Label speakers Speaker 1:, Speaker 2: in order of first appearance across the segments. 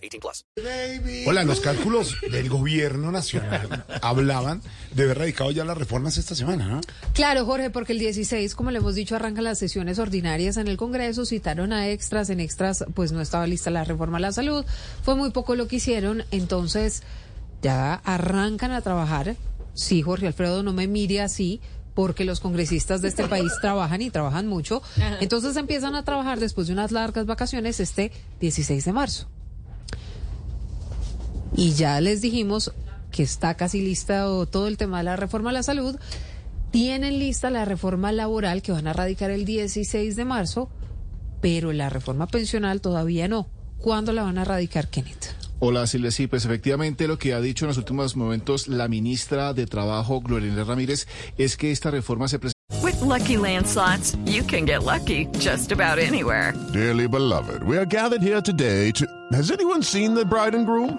Speaker 1: 18 plus.
Speaker 2: Hola, los cálculos del gobierno nacional hablaban de haber radicado ya las reformas esta semana, ¿no?
Speaker 3: Claro, Jorge, porque el 16, como le hemos dicho, arrancan las sesiones ordinarias en el Congreso, citaron a extras, en extras pues no estaba lista la reforma a la salud, fue muy poco lo que hicieron, entonces ya arrancan a trabajar Sí, Jorge Alfredo, no me mire así porque los congresistas de este país trabajan y trabajan mucho. Entonces empiezan a trabajar después de unas largas vacaciones este 16 de marzo. Y ya les dijimos que está casi lista todo el tema de la reforma a la salud. Tienen lista la reforma laboral que van a radicar el 16 de marzo, pero la reforma pensional todavía no. ¿Cuándo la van a radicar, Kenneth?
Speaker 4: Hola Silvia, sí, pues efectivamente lo que ha dicho en los últimos momentos la ministra de Trabajo, Gloria Ramírez, es que esta reforma se presenta.
Speaker 5: With lucky landslots, you can get lucky just about anywhere.
Speaker 6: Dearly beloved, we are gathered here today to. Has anyone seen the bride and groom?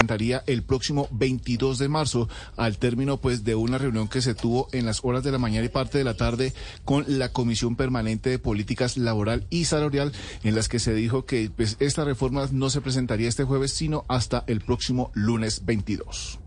Speaker 4: Presentaría el próximo 22 de marzo al término pues de una reunión que se tuvo en las horas de la mañana y parte de la tarde con la Comisión Permanente de Políticas Laboral y Salarial en las que se dijo que pues esta reforma no se presentaría este jueves sino hasta el próximo lunes 22.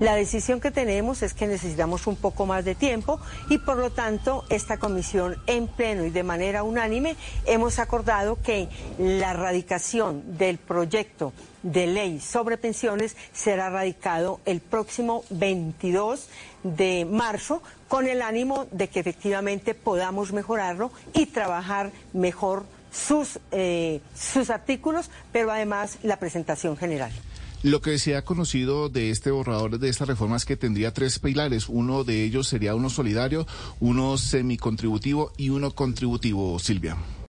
Speaker 7: La decisión que tenemos es que necesitamos un poco más de tiempo y por lo tanto esta comisión en pleno y de manera unánime hemos acordado que la radicación del proyecto de ley sobre pensiones será radicado el próximo 22 de marzo con el ánimo de que efectivamente podamos mejorarlo y trabajar mejor sus, eh, sus artículos, pero además la presentación general.
Speaker 4: Lo que se ha conocido de este borrador de esta reforma es que tendría tres pilares. Uno de ellos sería uno solidario, uno semicontributivo y uno contributivo, Silvia.